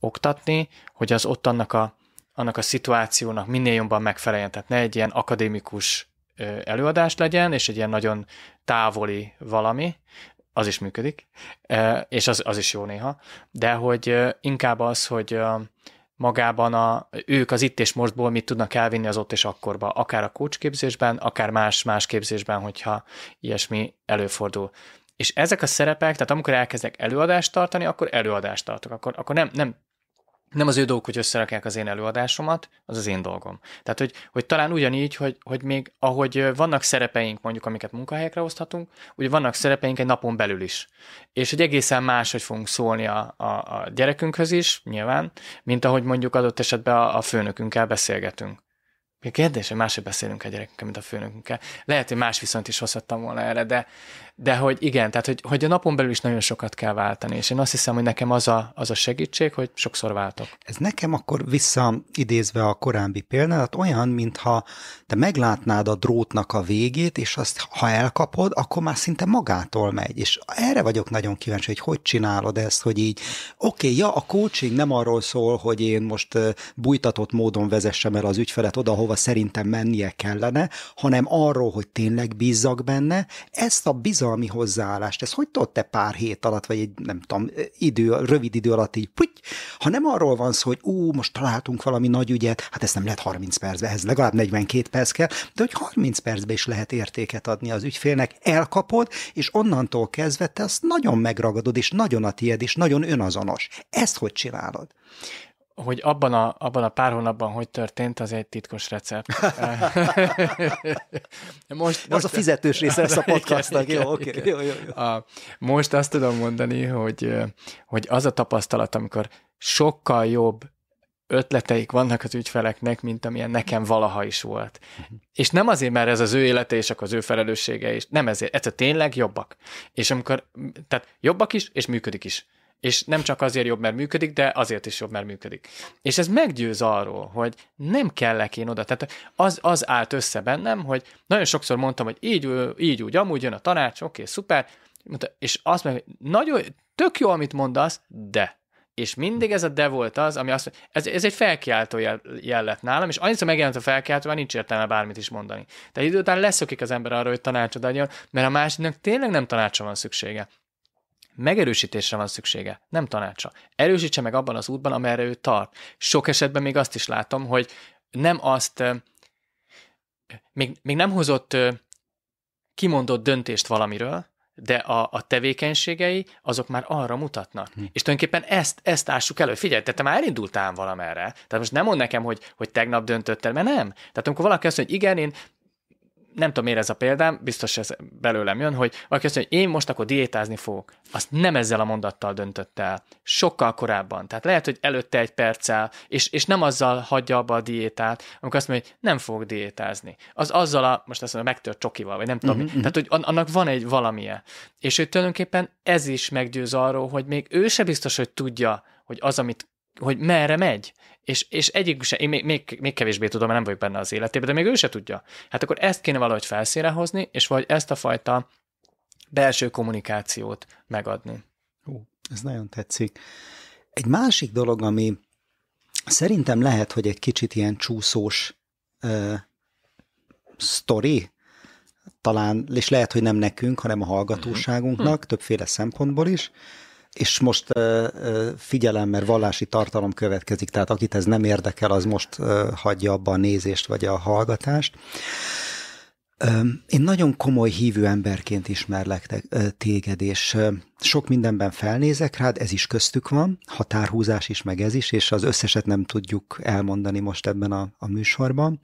oktatni, hogy az ott annak a, annak a szituációnak minél jobban megfeleljen. Tehát ne egy ilyen akadémikus uh, előadás legyen, és egy ilyen nagyon távoli valami, az is működik, uh, és az, az is jó néha, de hogy uh, inkább az, hogy uh, magában a, ők az itt és mostból mit tudnak elvinni az ott és akkorba, akár a coach képzésben, akár más, más képzésben, hogyha ilyesmi előfordul. És ezek a szerepek, tehát amikor elkezdek előadást tartani, akkor előadást tartok, akkor, akkor nem, nem nem az ő dolguk, hogy összerakják az én előadásomat, az az én dolgom. Tehát, hogy, hogy talán ugyanígy, hogy, hogy még ahogy vannak szerepeink, mondjuk, amiket munkahelyekre oszthatunk, úgy vannak szerepeink egy napon belül is. És hogy egészen más, hogy fogunk szólni a, a, a gyerekünkhöz is, nyilván, mint ahogy mondjuk adott esetben a, a főnökünkkel beszélgetünk. Kérdés, hogy máshogy beszélünk a gyerekünkkel, mint a főnökünkkel. Lehet, hogy más viszont is hozhattam volna erre, de, de hogy igen, tehát hogy, hogy a napon belül is nagyon sokat kell váltani, és én azt hiszem, hogy nekem az a, az a segítség, hogy sokszor váltok. Ez nekem akkor visszaidézve a korábbi példát, olyan, mintha te meglátnád a drótnak a végét, és azt, ha elkapod, akkor már szinte magától megy. És erre vagyok nagyon kíváncsi, hogy hogy csinálod ezt, hogy így, oké, okay, ja, a coaching nem arról szól, hogy én most bújtatott módon vezessem el az ügyfelet oda, hova szerintem mennie kellene, hanem arról, hogy tényleg bízzak benne, ezt a bizalmi hozzáállást, ez hogy tudod te pár hét alatt, vagy egy nem tudom, idő, rövid idő alatt így, puty, ha nem arról van szó, hogy ú, most találtunk valami nagy ügyet, hát ezt nem lehet 30 percbe, ez legalább 42 perc kell, de hogy 30 percbe is lehet értéket adni az ügyfélnek, elkapod, és onnantól kezdve te azt nagyon megragadod, és nagyon a tied, és nagyon önazonos. Ezt hogy csinálod? Hogy abban a, abban a pár hónapban hogy történt, az egy titkos recept. most, most, az a fizetős része lesz a podcastnak. Jó, oké. Okay. Jó, jó, jó. A, most azt tudom mondani, hogy, hogy az a tapasztalat, amikor sokkal jobb ötleteik vannak az ügyfeleknek, mint amilyen nekem valaha is volt. Uh-huh. És nem azért, mert ez az ő élete és akkor az ő felelőssége, és nem ezért, ez tényleg jobbak. És amikor, tehát jobbak is, és működik is. És nem csak azért jobb, mert működik, de azért is jobb, mert működik. És ez meggyőz arról, hogy nem kellek én oda. Tehát az, az állt össze bennem, hogy nagyon sokszor mondtam, hogy így, így úgy, amúgy jön a tanács, oké, okay, szuper, és azt meg, nagyon, tök jó, amit mondasz, de. És mindig ez a de volt az, ami azt ez, ez egy felkiáltó jel, lett nálam, és annyiszor megjelent a felkiáltó, már nincs értelme bármit is mondani. Tehát idő után leszokik az ember arra, hogy tanácsot adjon, mert a másiknak tényleg nem tanácsa van szüksége. Megerősítésre van szüksége, nem tanácsa. Erősítse meg abban az útban, amerre ő tart. Sok esetben még azt is látom, hogy nem azt, még, még nem hozott kimondott döntést valamiről, de a, a tevékenységei azok már arra mutatnak. Hm. És tulajdonképpen ezt, ezt ássuk elő. Figyelj, te, te már elindultál valamerre. Tehát most nem mond nekem, hogy, hogy tegnap döntöttél, mert nem. Tehát amikor valaki azt mondja, hogy igen, én nem tudom miért ez a példám, biztos ez belőlem jön, hogy valaki azt mondja, hogy én most akkor diétázni fogok. Azt nem ezzel a mondattal döntött el. Sokkal korábban. Tehát lehet, hogy előtte egy perccel, és, és nem azzal hagyja abba a diétát, amikor azt mondja, hogy nem fogok diétázni. Az azzal a, most azt mondja, megtört csokival, vagy nem tudom. Uh-huh. Tehát, hogy annak van egy valamilyen. És ő tulajdonképpen ez is meggyőz arról, hogy még ő se biztos, hogy tudja, hogy az, amit hogy merre megy. És, és egyik sem, én még, még, még kevésbé tudom, mert nem vagyok benne az életében, de még ő se tudja. Hát akkor ezt kéne valahogy felszínre hozni, és vagy ezt a fajta belső kommunikációt megadni. Hú, ez nagyon tetszik. Egy másik dolog, ami szerintem lehet, hogy egy kicsit ilyen csúszós uh, sztori, talán, és lehet, hogy nem nekünk, hanem a hallgatóságunknak, uh-huh. többféle szempontból is, és most figyelem, mert vallási tartalom következik, tehát akit ez nem érdekel, az most hagyja abba a nézést vagy a hallgatást. Én nagyon komoly hívő emberként ismerlek téged, és sok mindenben felnézek rád, ez is köztük van, határhúzás is, meg ez is, és az összeset nem tudjuk elmondani most ebben a, a műsorban.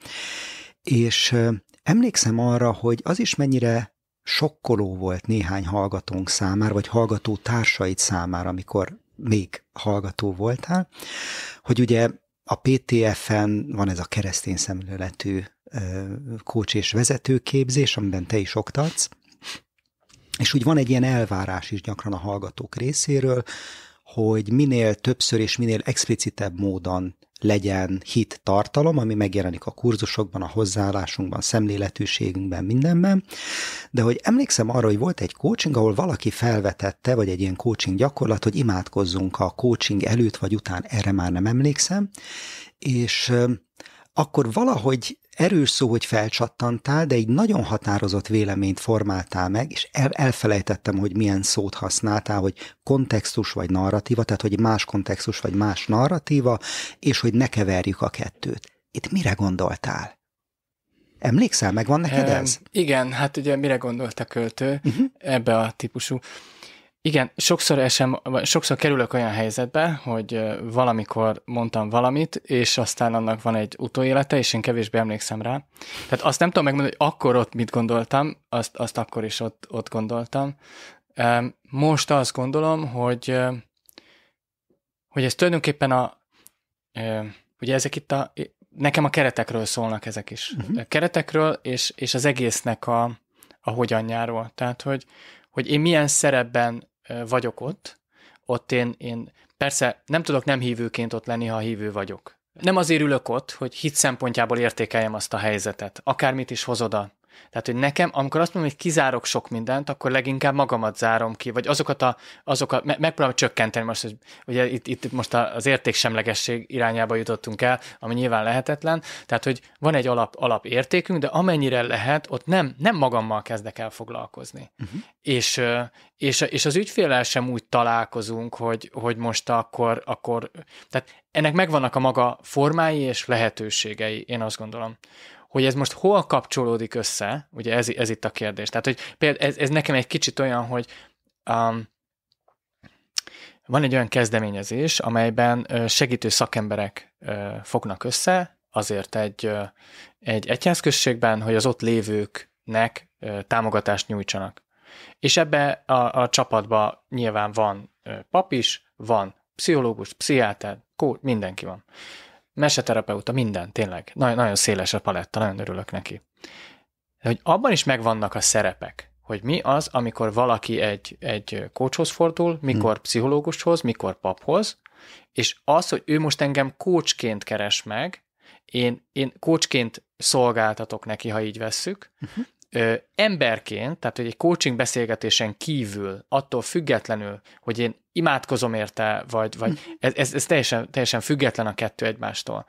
És emlékszem arra, hogy az is mennyire sokkoló volt néhány hallgatónk számára, vagy hallgató társait számára, amikor még hallgató voltál, hogy ugye a PTF-en van ez a keresztény szemléletű kócs és vezetőképzés, amiben te is oktatsz, és úgy van egy ilyen elvárás is gyakran a hallgatók részéről, hogy minél többször és minél explicitebb módon legyen hit tartalom, ami megjelenik a kurzusokban, a hozzáállásunkban, szemléletűségünkben, mindenben. De hogy emlékszem arra, hogy volt egy coaching, ahol valaki felvetette, vagy egy ilyen coaching gyakorlat, hogy imádkozzunk a coaching előtt vagy után, erre már nem emlékszem, és akkor valahogy erős szó, hogy felcsattantál, de egy nagyon határozott véleményt formáltál meg, és el, elfelejtettem, hogy milyen szót használtál, hogy kontextus vagy narratíva, tehát hogy más kontextus vagy más narratíva, és hogy ne keverjük a kettőt. Itt mire gondoltál? Emlékszel, megvan neked ez? Igen, hát ugye mire gondolt a költő uh-huh. ebbe a típusú igen, sokszor, esem, sokszor kerülök olyan helyzetbe, hogy valamikor mondtam valamit, és aztán annak van egy utóélete, és én kevésbé emlékszem rá. Tehát azt nem tudom megmondani, hogy akkor ott mit gondoltam, azt, azt akkor is ott, ott gondoltam. Most azt gondolom, hogy, hogy ez tulajdonképpen a, ugye ezek itt a, nekem a keretekről szólnak ezek is. Uh-huh. A keretekről és, és az egésznek a, a hogyanjáról. Tehát, hogy, hogy én milyen szerepben vagyok ott, ott én, én persze nem tudok nem hívőként ott lenni, ha hívő vagyok. Nem azért ülök ott, hogy hit szempontjából értékeljem azt a helyzetet. Akármit is hoz oda. Tehát, hogy nekem, amikor azt mondom, hogy kizárok sok mindent, akkor leginkább magamat zárom ki, vagy azokat a, azokat, me, megpróbálom csökkenteni most, hogy ugye itt, itt most az értéksemlegesség irányába jutottunk el, ami nyilván lehetetlen, tehát, hogy van egy alap, alap értékünk, de amennyire lehet, ott nem, nem magammal kezdek el foglalkozni. Uh-huh. És, és, és az ügyfélel sem úgy találkozunk, hogy, hogy most akkor, akkor, tehát ennek megvannak a maga formái és lehetőségei, én azt gondolom hogy ez most hol kapcsolódik össze, ugye ez, ez itt a kérdés. Tehát, hogy például ez, ez nekem egy kicsit olyan, hogy um, van egy olyan kezdeményezés, amelyben segítő szakemberek fognak össze, azért egy, egy egyházközségben, hogy az ott lévőknek támogatást nyújtsanak. És ebbe a, a csapatba nyilván van pap is, van pszichológus, pszichiáter, kó, mindenki van meseterapeuta, minden, tényleg. Nagyon, nagyon széles a paletta, nagyon örülök neki. De hogy abban is megvannak a szerepek, hogy mi az, amikor valaki egy, egy coachhoz fordul, mikor hmm. pszichológushoz, mikor paphoz, és az, hogy ő most engem coachként keres meg, én, én coachként szolgáltatok neki, ha így vesszük, uh-huh ö, emberként, tehát hogy egy coaching beszélgetésen kívül, attól függetlenül, hogy én imádkozom érte, vagy, vagy hm. ez, ez, ez teljesen, teljesen független a kettő egymástól.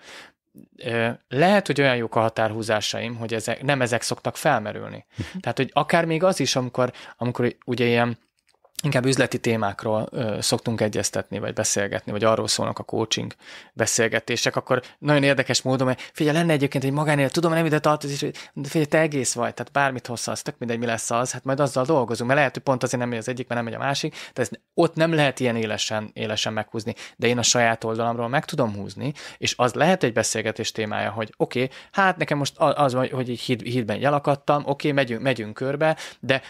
Ö, lehet, hogy olyan jók a határhúzásaim, hogy ezek, nem ezek szoktak felmerülni. Hm. Tehát, hogy akár még az is, amikor, amikor ugye ilyen inkább üzleti témákról ö, szoktunk egyeztetni, vagy beszélgetni, vagy arról szólnak a coaching beszélgetések, akkor nagyon érdekes módon, mert figyelj, lenne egyébként egy magánél, tudom, nem ide tartozik, de figyelj, te egész vagy, tehát bármit az, tök mindegy, mi lesz az, hát majd azzal dolgozunk, mert lehet, hogy pont azért nem megy az egyik, mert nem megy a másik, ez, ott nem lehet ilyen élesen, élesen meghúzni, de én a saját oldalamról meg tudom húzni, és az lehet egy beszélgetés témája, hogy oké, okay, hát nekem most az, hogy így híd, hídben elakadtam, oké, okay, megyünk, megyünk körbe, de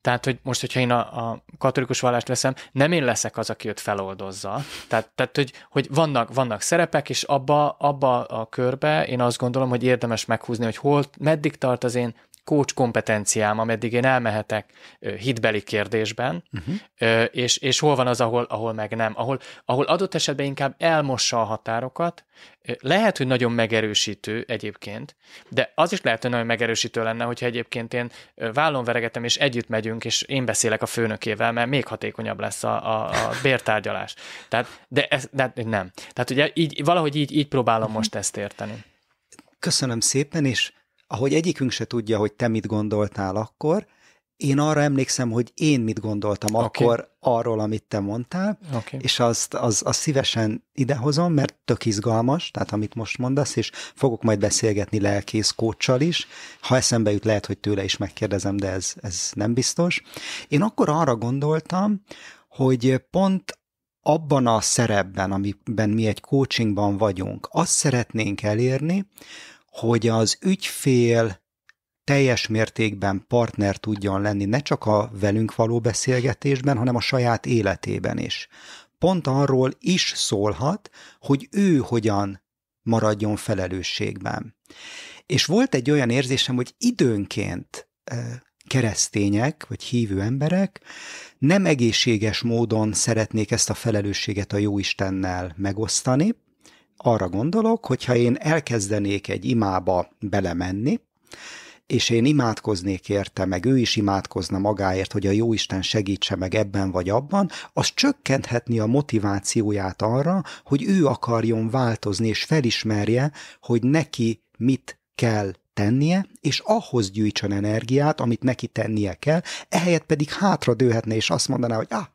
tehát, hogy most, hogyha én a, a katolikus vallást veszem, nem én leszek az, aki őt feloldozza. Tehát, tehát hogy, hogy vannak, vannak szerepek, és abba, abba a körbe én azt gondolom, hogy érdemes meghúzni, hogy hol, meddig tart az én coach kompetenciám, ameddig én elmehetek hitbeli kérdésben, uh-huh. és, és hol van az, ahol, ahol meg nem, ahol, ahol adott esetben inkább elmossa a határokat, lehet, hogy nagyon megerősítő egyébként, de az is lehet, hogy nagyon megerősítő lenne, hogyha egyébként én vállon veregetem, és együtt megyünk, és én beszélek a főnökével, mert még hatékonyabb lesz a, a, a bértárgyalás. Tehát, de, ez, de nem. Tehát ugye így, valahogy így, így próbálom uh-huh. most ezt érteni. Köszönöm szépen, és ahogy egyikünk se tudja, hogy te mit gondoltál akkor, én arra emlékszem, hogy én mit gondoltam okay. akkor arról, amit te mondtál, okay. és azt, az, azt szívesen idehozom, mert tök izgalmas, tehát amit most mondasz, és fogok majd beszélgetni lelkész kócsal is. Ha eszembe jut, lehet, hogy tőle is megkérdezem, de ez, ez nem biztos. Én akkor arra gondoltam, hogy pont abban a szerepben, amiben mi egy coachingban vagyunk, azt szeretnénk elérni, hogy az ügyfél teljes mértékben partner tudjon lenni, ne csak a velünk való beszélgetésben, hanem a saját életében is. Pont arról is szólhat, hogy ő hogyan maradjon felelősségben. És volt egy olyan érzésem, hogy időnként keresztények, vagy hívő emberek nem egészséges módon szeretnék ezt a felelősséget a Jóistennel megosztani. Arra gondolok, hogyha én elkezdenék egy imába belemenni, és én imádkoznék érte, meg ő is imádkozna magáért, hogy a Jóisten segítse meg ebben vagy abban, az csökkenthetni a motivációját arra, hogy ő akarjon változni, és felismerje, hogy neki mit kell tennie, és ahhoz gyűjtsön energiát, amit neki tennie kell, ehelyett pedig hátra dőhetne, és azt mondaná, hogy ah,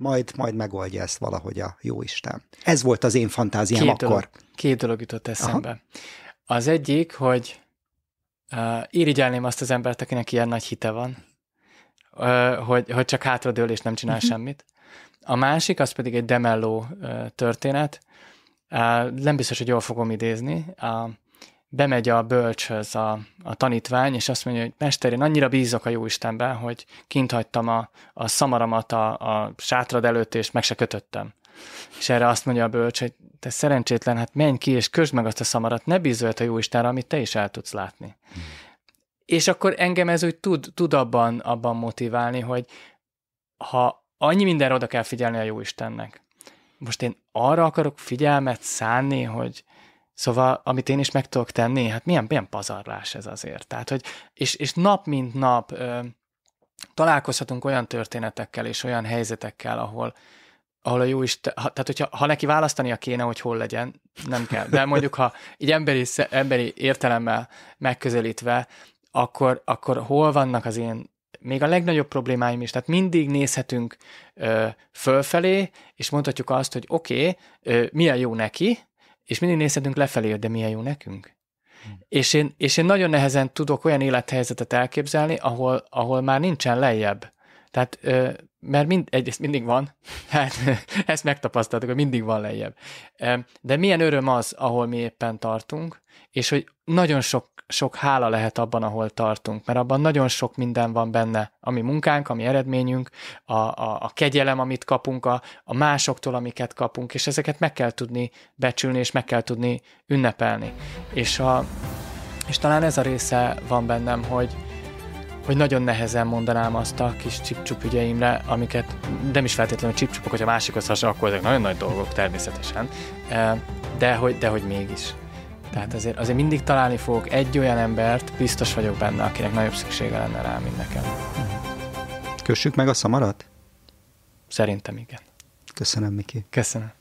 majd, majd megoldja ezt valahogy a Jóisten. Ez volt az én fantáziám két akkor. Dolog, két dolog jutott eszembe. Aha. Az egyik, hogy uh, irigyelném azt az embert, akinek ilyen nagy hite van, uh, hogy, hogy csak hátradől és nem csinál uh-huh. semmit. A másik, az pedig egy demelló uh, történet. Uh, nem biztos, hogy jól fogom idézni. Uh, bemegy a bölcshöz a, a tanítvány, és azt mondja, hogy mester, én annyira bízok a Jóistenben, hogy kint hagytam a, a szamaramat a, a sátrad előtt, és meg se kötöttem. És erre azt mondja a bölcs, hogy te szerencsétlen, hát menj ki, és közd meg azt a szamarat, ne bízolj a Jóistenre, amit te is el tudsz látni. Hmm. És akkor engem ez úgy tud, tud abban, abban motiválni, hogy ha annyi mindenre oda kell figyelni a Jóistennek, most én arra akarok figyelmet szánni, hogy, Szóval, amit én is meg tudok tenni, hát milyen, milyen pazarlás ez azért. Tehát, hogy, és, és nap mint nap ö, találkozhatunk olyan történetekkel és olyan helyzetekkel, ahol, ahol a jó is, tehát hogyha ha neki választania kéne, hogy hol legyen, nem kell. De mondjuk, ha így emberi, emberi értelemmel megközelítve, akkor, akkor hol vannak az én még a legnagyobb problémáim is, tehát mindig nézhetünk ö, fölfelé, és mondhatjuk azt, hogy oké, okay, milyen jó neki, és mindig nézhetünk lefelé, de milyen jó nekünk. Hmm. És, én, és én nagyon nehezen tudok olyan élethelyzetet elképzelni, ahol, ahol már nincsen lejjebb. Tehát, mert mind, egyrészt mindig van, hát ezt megtapasztaltuk, hogy mindig van lejjebb. De milyen öröm az, ahol mi éppen tartunk, és hogy nagyon sok sok hála lehet abban, ahol tartunk, mert abban nagyon sok minden van benne, ami munkánk, ami eredményünk, a, a, a kegyelem, amit kapunk, a, a másoktól, amiket kapunk, és ezeket meg kell tudni becsülni, és meg kell tudni ünnepelni. És, a, és talán ez a része van bennem, hogy, hogy nagyon nehezen mondanám azt a kis csipcsup ügyeimre, amiket nem is feltétlenül csipcsupok, hogy a másikhoz hasonló, akkor ezek nagyon nagy dolgok természetesen, de hogy, de hogy mégis. Tehát azért, azért mindig találni fogok egy olyan embert, biztos vagyok benne, akinek nagyobb szüksége lenne rá, mint nekem. Kössük meg a szamarat? Szerintem igen. Köszönöm, Miki. Köszönöm.